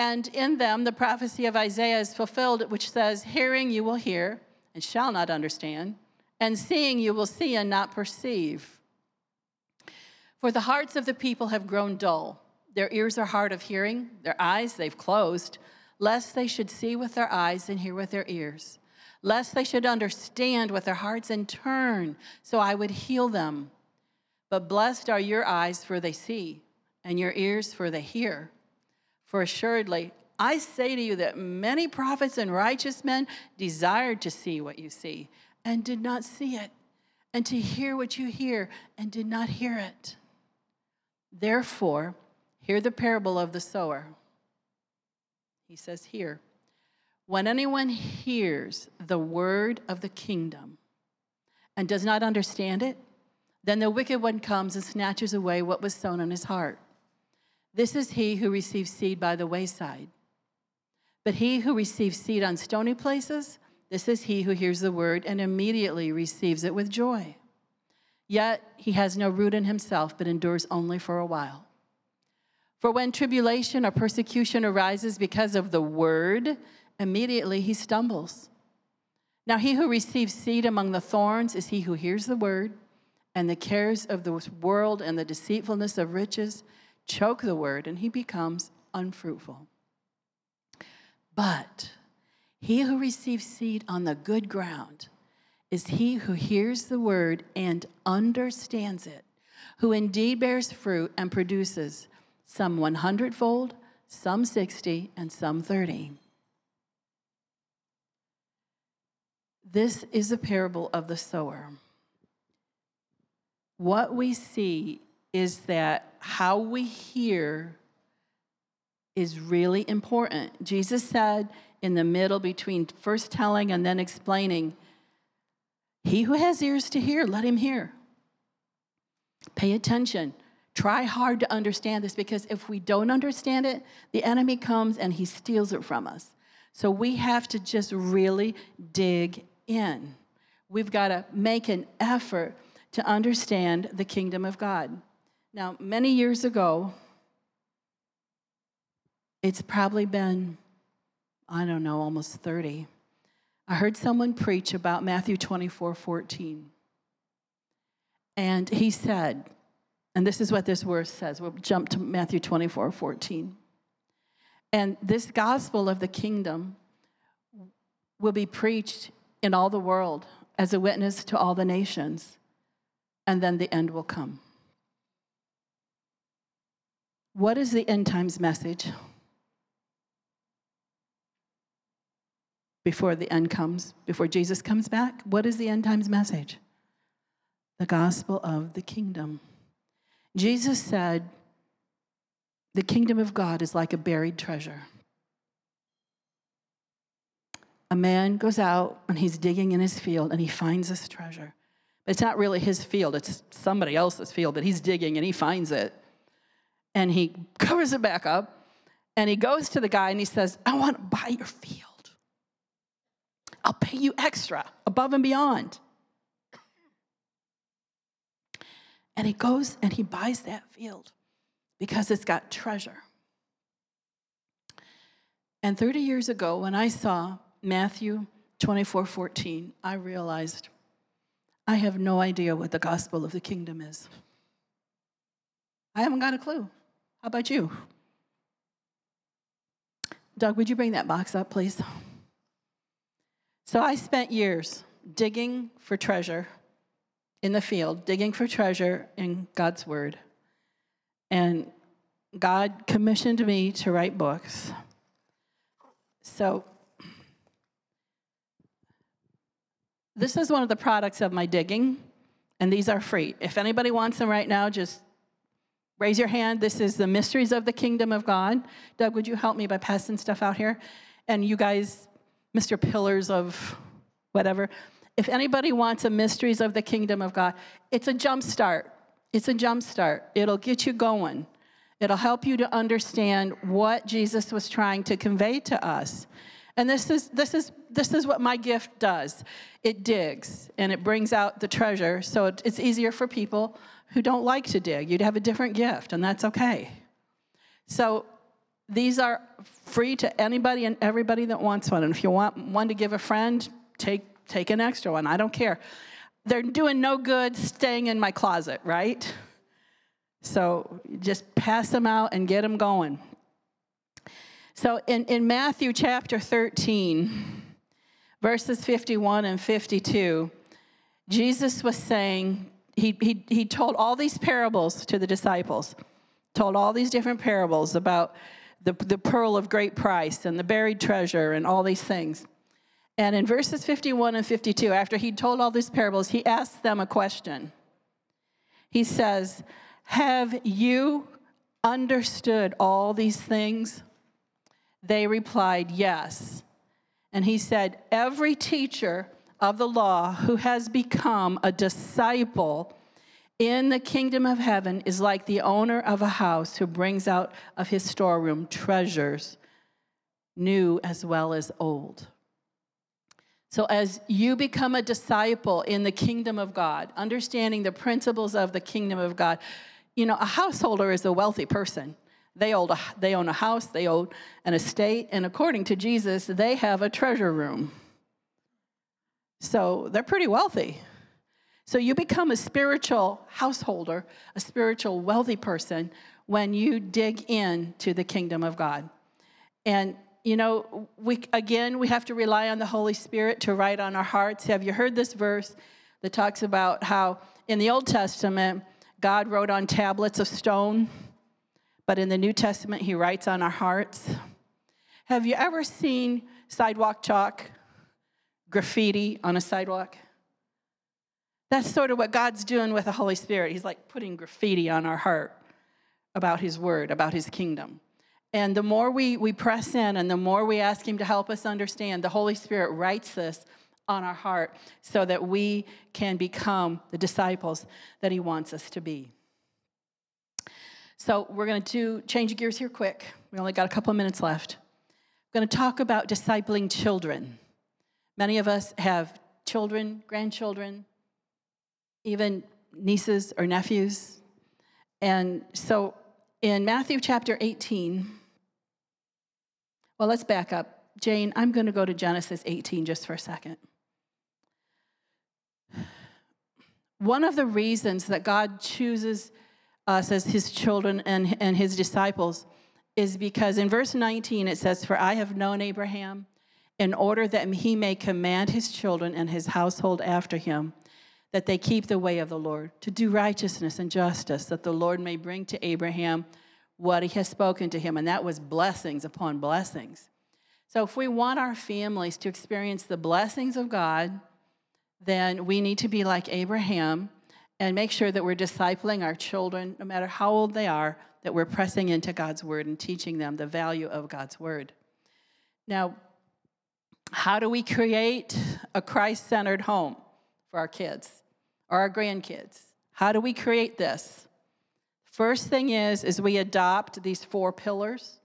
And in them, the prophecy of Isaiah is fulfilled, which says, Hearing you will hear and shall not understand, and seeing you will see and not perceive. For the hearts of the people have grown dull. Their ears are hard of hearing, their eyes they've closed, lest they should see with their eyes and hear with their ears, lest they should understand with their hearts and turn, so I would heal them. But blessed are your eyes, for they see, and your ears, for they hear. For assuredly, I say to you that many prophets and righteous men desired to see what you see and did not see it, and to hear what you hear and did not hear it. Therefore, hear the parable of the sower. He says here, when anyone hears the word of the kingdom and does not understand it, then the wicked one comes and snatches away what was sown in his heart. This is he who receives seed by the wayside. But he who receives seed on stony places, this is he who hears the word and immediately receives it with joy. Yet he has no root in himself, but endures only for a while. For when tribulation or persecution arises because of the word, immediately he stumbles. Now, he who receives seed among the thorns is he who hears the word, and the cares of the world and the deceitfulness of riches choke the word, and he becomes unfruitful. But he who receives seed on the good ground, is he who hears the word and understands it, who indeed bears fruit and produces some 100 fold, some 60, and some 30. This is a parable of the sower. What we see is that how we hear is really important. Jesus said in the middle between first telling and then explaining, he who has ears to hear, let him hear. Pay attention. Try hard to understand this because if we don't understand it, the enemy comes and he steals it from us. So we have to just really dig in. We've got to make an effort to understand the kingdom of God. Now, many years ago, it's probably been, I don't know, almost 30. I heard someone preach about Matthew 24 14. And he said, and this is what this verse says. We'll jump to Matthew 24 14. And this gospel of the kingdom will be preached in all the world as a witness to all the nations, and then the end will come. What is the end times message? before the end comes, before Jesus comes back? What is the end times message? The gospel of the kingdom. Jesus said, The kingdom of God is like a buried treasure. A man goes out and he's digging in his field and he finds this treasure. It's not really his field, it's somebody else's field, but he's digging and he finds it. And he covers it back up and he goes to the guy and he says, I want to buy your field. I'll pay you extra, above and beyond. And he goes and he buys that field because it's got treasure. And 30 years ago, when I saw Matthew 24 14, I realized I have no idea what the gospel of the kingdom is. I haven't got a clue. How about you? Doug, would you bring that box up, please? So I spent years digging for treasure in the field, digging for treasure in God's Word. And God commissioned me to write books. So, this is one of the products of my digging, and these are free. If anybody wants them right now, just raise your hand. This is the Mysteries of the Kingdom of God. Doug, would you help me by passing stuff out here? And you guys Mr. Pillars of whatever. If anybody wants a Mysteries of the Kingdom of God, it's a jump start. It's a jump start. It'll get you going. It'll help you to understand what Jesus was trying to convey to us. And this is, this is, this is what my gift does it digs and it brings out the treasure. So it's easier for people who don't like to dig. You'd have a different gift, and that's okay. So these are free to anybody and everybody that wants one. And if you want one to give a friend, take, take an extra one. I don't care. They're doing no good staying in my closet, right? So just pass them out and get them going. So in, in Matthew chapter 13, verses 51 and 52, Jesus was saying, he, he, told all these parables to the disciples, told all these different parables about the, the pearl of great price and the buried treasure and all these things. And in verses 51 and 52, after he told all these parables, he asked them a question. He says, Have you understood all these things? They replied, Yes. And he said, Every teacher of the law who has become a disciple in the kingdom of heaven is like the owner of a house who brings out of his storeroom treasures, new as well as old. So, as you become a disciple in the kingdom of God, understanding the principles of the kingdom of God, you know, a householder is a wealthy person. They own, a, they own a house, they own an estate, and according to Jesus, they have a treasure room. So they're pretty wealthy. So you become a spiritual householder, a spiritual wealthy person when you dig in to the kingdom of God. And you know, we again we have to rely on the Holy Spirit to write on our hearts. Have you heard this verse that talks about how in the Old Testament God wrote on tablets of stone? but in the New Testament, he writes on our hearts. Have you ever seen sidewalk chalk, graffiti on a sidewalk? That's sort of what God's doing with the Holy Spirit. He's like putting graffiti on our heart about His Word, about His kingdom. And the more we, we press in and the more we ask Him to help us understand, the Holy Spirit writes this on our heart so that we can become the disciples that He wants us to be. So we're going to do change gears here quick. We only got a couple of minutes left. I'm going to talk about discipling children. Many of us have children, grandchildren, even nieces or nephews. And so in Matthew chapter 18, well, let's back up. Jane, I'm going to go to Genesis 18 just for a second. One of the reasons that God chooses us as his children and, and his disciples is because in verse 19 it says, For I have known Abraham in order that he may command his children and his household after him, that they keep the way of the Lord, to do righteousness and justice, that the Lord may bring to Abraham what he has spoken to him. And that was blessings upon blessings. So if we want our families to experience the blessings of God, then we need to be like Abraham and make sure that we're discipling our children, no matter how old they are, that we're pressing into God's word and teaching them the value of God's word. Now, how do we create a Christ centered home for our kids or our grandkids? How do we create this? First thing is, is we adopt these four pillars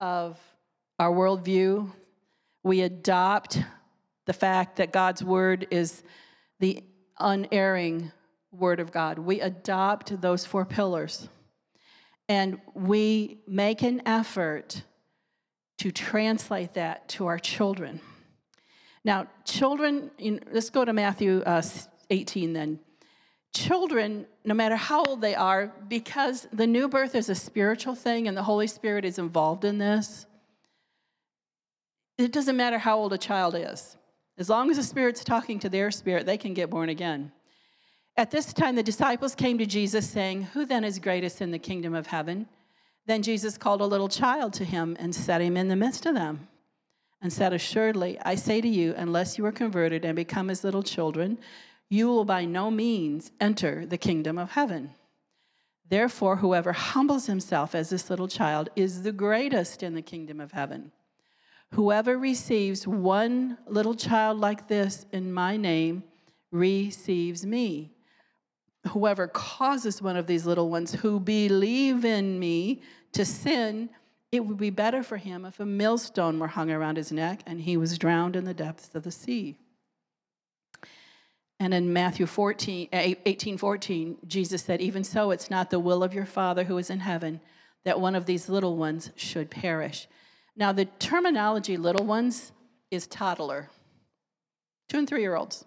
of our worldview. We adopt the fact that God's word is the unerring Word of God. We adopt those four pillars and we make an effort to translate that to our children. Now, children, let's go to Matthew uh, 18 then. Children, no matter how old they are, because the new birth is a spiritual thing and the Holy Spirit is involved in this, it doesn't matter how old a child is. As long as the Spirit's talking to their spirit, they can get born again. At this time, the disciples came to Jesus, saying, Who then is greatest in the kingdom of heaven? Then Jesus called a little child to him and set him in the midst of them, and said, Assuredly, I say to you, unless you are converted and become as little children, you will by no means enter the kingdom of heaven. Therefore, whoever humbles himself as this little child is the greatest in the kingdom of heaven. Whoever receives one little child like this in my name receives me whoever causes one of these little ones who believe in me to sin, it would be better for him if a millstone were hung around his neck and he was drowned in the depths of the sea. And in Matthew 14, eh, 18 14, Jesus said, Even so, it's not the will of your Father who is in heaven that one of these little ones should perish. Now, the terminology little ones is toddler, two and three year olds.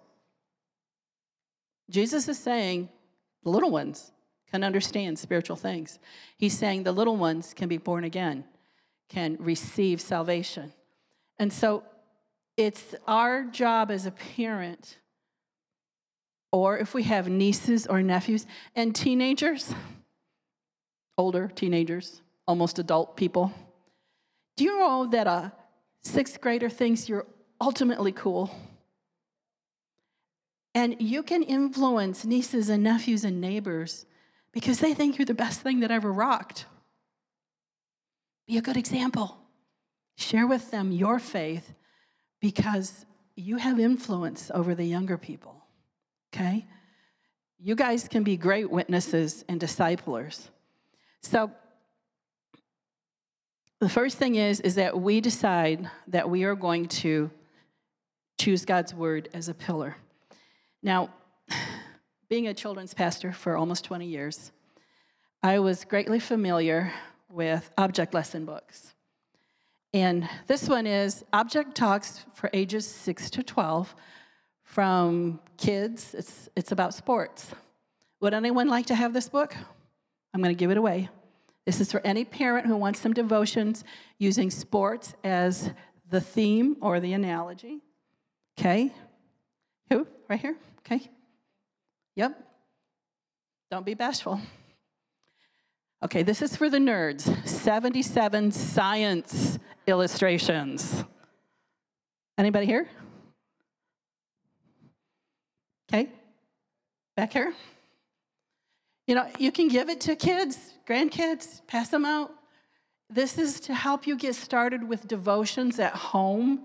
Jesus is saying the little ones can understand spiritual things. He's saying the little ones can be born again, can receive salvation. And so it's our job as a parent, or if we have nieces or nephews and teenagers, older teenagers, almost adult people. Do you know that a sixth grader thinks you're ultimately cool? And you can influence nieces and nephews and neighbors because they think you're the best thing that ever rocked. Be a good example. Share with them your faith because you have influence over the younger people, okay? You guys can be great witnesses and disciplers. So, the first thing is is that we decide that we are going to choose God's word as a pillar. Now, being a children's pastor for almost 20 years, I was greatly familiar with object lesson books. And this one is Object Talks for ages 6 to 12 from kids. It's, it's about sports. Would anyone like to have this book? I'm going to give it away. This is for any parent who wants some devotions using sports as the theme or the analogy. Okay? Who? Right here? Okay. Yep. Don't be bashful. Okay, this is for the nerds 77 science illustrations. Anybody here? Okay. Back here? You know, you can give it to kids, grandkids, pass them out. This is to help you get started with devotions at home.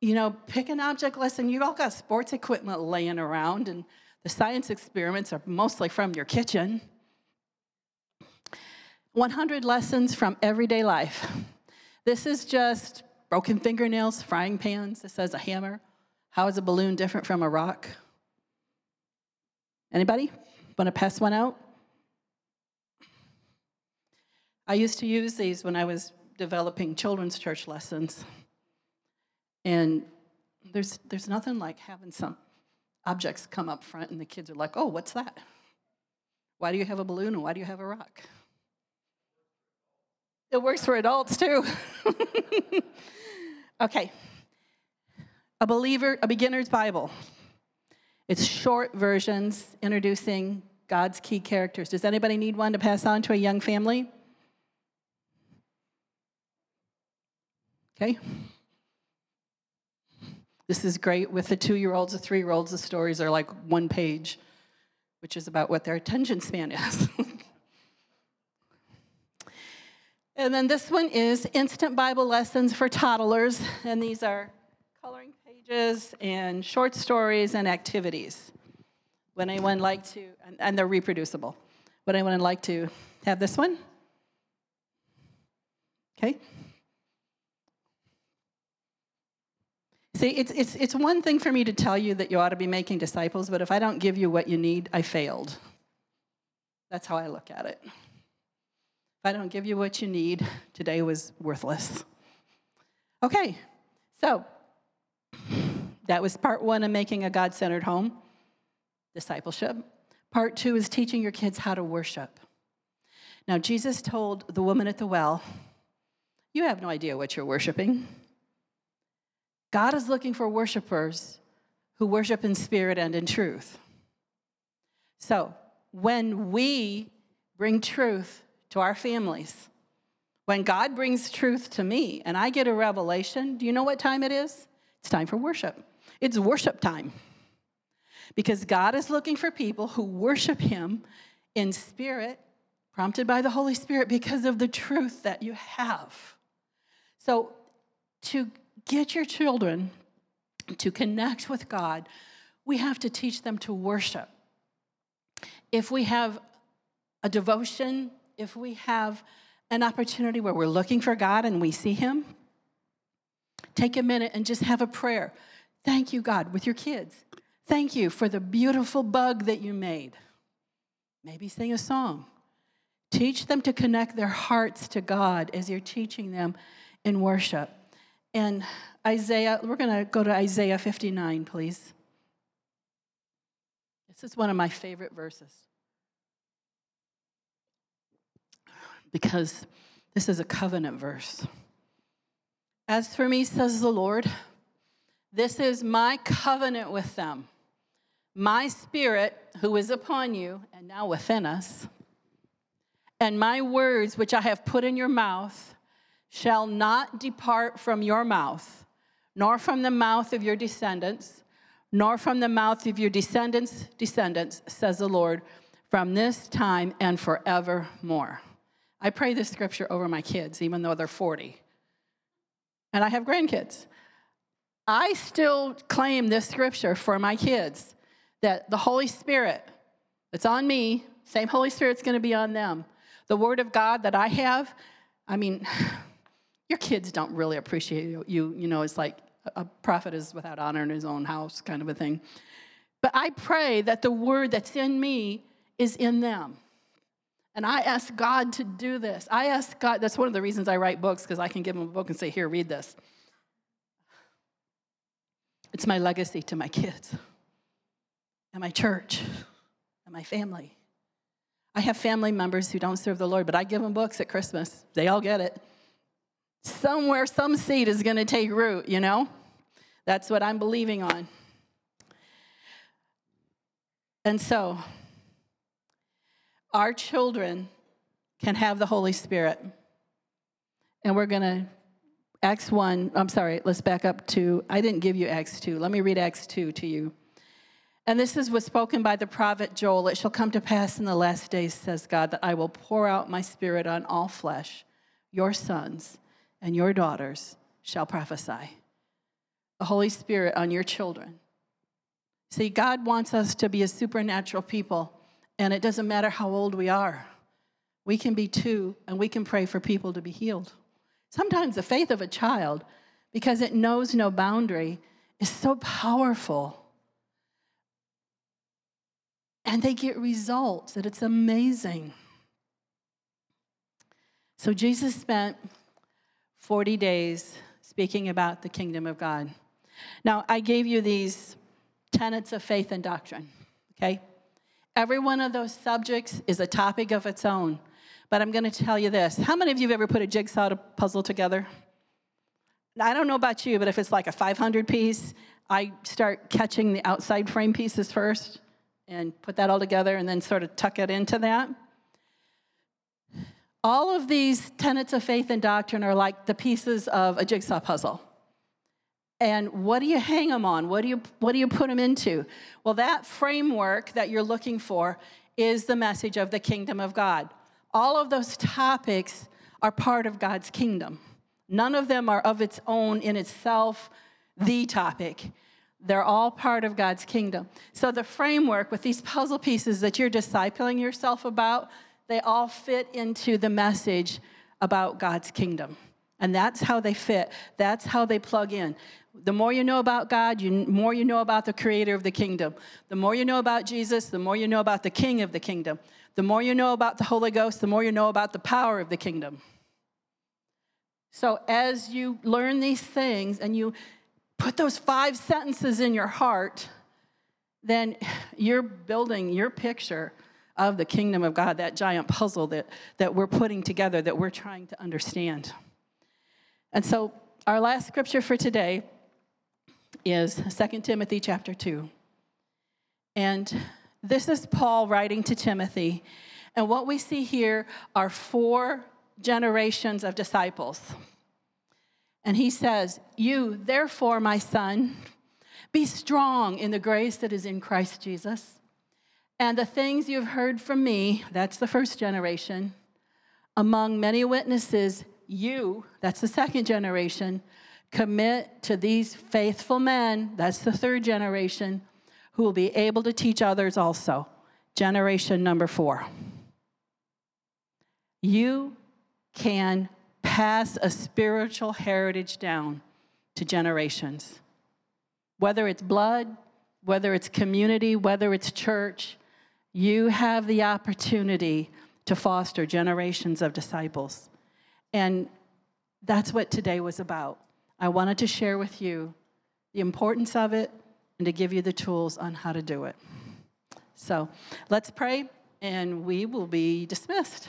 You know, pick an object lesson. You've all got sports equipment laying around, and the science experiments are mostly from your kitchen. 100 lessons from everyday life. This is just broken fingernails, frying pans. This says a hammer. How is a balloon different from a rock? Anybody want to pass one out? I used to use these when I was developing children's church lessons. And there's, there's nothing like having some objects come up front and the kids are like, oh, what's that? Why do you have a balloon and why do you have a rock? It works for adults too. okay. A believer, a beginner's Bible. It's short versions introducing God's key characters. Does anybody need one to pass on to a young family? Okay. This is great with the two year olds, the three year olds. The stories are like one page, which is about what their attention span is. and then this one is Instant Bible Lessons for Toddlers, and these are coloring pages and short stories and activities. Would anyone like to, and, and they're reproducible. Would anyone like to have this one? Okay. See, it's, it's, it's one thing for me to tell you that you ought to be making disciples, but if I don't give you what you need, I failed. That's how I look at it. If I don't give you what you need, today was worthless. Okay, so that was part one of making a God centered home discipleship. Part two is teaching your kids how to worship. Now, Jesus told the woman at the well, You have no idea what you're worshiping. God is looking for worshipers who worship in spirit and in truth. So, when we bring truth to our families, when God brings truth to me and I get a revelation, do you know what time it is? It's time for worship. It's worship time. Because God is looking for people who worship Him in spirit, prompted by the Holy Spirit, because of the truth that you have. So, to get your children to connect with God, we have to teach them to worship. If we have a devotion, if we have an opportunity where we're looking for God and we see Him, take a minute and just have a prayer. Thank you, God, with your kids. Thank you for the beautiful bug that you made. Maybe sing a song. Teach them to connect their hearts to God as you're teaching them in worship. And Isaiah, we're going to go to Isaiah 59, please. This is one of my favorite verses because this is a covenant verse. As for me, says the Lord, this is my covenant with them. My spirit, who is upon you and now within us, and my words, which I have put in your mouth, shall not depart from your mouth, nor from the mouth of your descendants, nor from the mouth of your descendants' descendants, says the Lord, from this time and forevermore. I pray this scripture over my kids, even though they're 40. And I have grandkids. I still claim this scripture for my kids that the Holy Spirit that's on me, same Holy Spirit's going to be on them. The Word of God that I have, I mean, your kids don't really appreciate you. You, you know, it's like a prophet is without honor in his own house, kind of a thing. But I pray that the Word that's in me is in them. And I ask God to do this. I ask God, that's one of the reasons I write books, because I can give them a book and say, Here, read this. It's my legacy to my kids and my church and my family. I have family members who don't serve the Lord, but I give them books at Christmas. They all get it. Somewhere, some seed is going to take root, you know? That's what I'm believing on. And so, our children can have the Holy Spirit. And we're going to, Acts 1, I'm sorry, let's back up to, I didn't give you Acts 2. Let me read Acts 2 to you. And this is what's spoken by the prophet Joel. It shall come to pass in the last days, says God, that I will pour out my spirit on all flesh. Your sons and your daughters shall prophesy. The Holy Spirit on your children. See, God wants us to be a supernatural people. And it doesn't matter how old we are. We can be two and we can pray for people to be healed. Sometimes the faith of a child, because it knows no boundary, is so powerful. And they get results that it's amazing. So Jesus spent 40 days speaking about the kingdom of God. Now, I gave you these tenets of faith and doctrine, okay? Every one of those subjects is a topic of its own. But I'm going to tell you this. How many of you have ever put a jigsaw puzzle together? I don't know about you, but if it's like a 500 piece, I start catching the outside frame pieces first and put that all together and then sort of tuck it into that. All of these tenets of faith and doctrine are like the pieces of a jigsaw puzzle. And what do you hang them on? What do you, what do you put them into? Well, that framework that you're looking for is the message of the kingdom of God. All of those topics are part of God's kingdom. None of them are of its own in itself the topic. They're all part of God's kingdom. So the framework with these puzzle pieces that you're discipling yourself about, they all fit into the message about God's kingdom. And that's how they fit. That's how they plug in. The more you know about God, the more you know about the creator of the kingdom. The more you know about Jesus, the more you know about the king of the kingdom. The more you know about the Holy Ghost, the more you know about the power of the kingdom. So as you learn these things and you put those five sentences in your heart, then you're building your picture of the kingdom of God, that giant puzzle that, that we're putting together, that we're trying to understand. And so, our last scripture for today is 2 Timothy chapter 2. And this is Paul writing to Timothy. And what we see here are four generations of disciples. And he says, You, therefore, my son, be strong in the grace that is in Christ Jesus. And the things you've heard from me, that's the first generation, among many witnesses, you, that's the second generation, commit to these faithful men, that's the third generation, who will be able to teach others also. Generation number four. You can pass a spiritual heritage down to generations. Whether it's blood, whether it's community, whether it's church, you have the opportunity to foster generations of disciples. And that's what today was about. I wanted to share with you the importance of it and to give you the tools on how to do it. So let's pray, and we will be dismissed.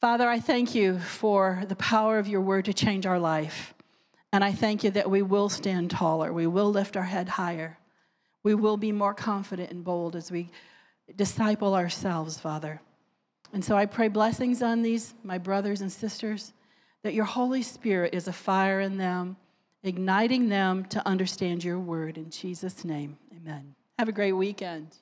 Father, I thank you for the power of your word to change our life. And I thank you that we will stand taller, we will lift our head higher, we will be more confident and bold as we disciple ourselves, Father. And so I pray blessings on these, my brothers and sisters, that your Holy Spirit is a fire in them, igniting them to understand your word. In Jesus' name, amen. Have a great weekend.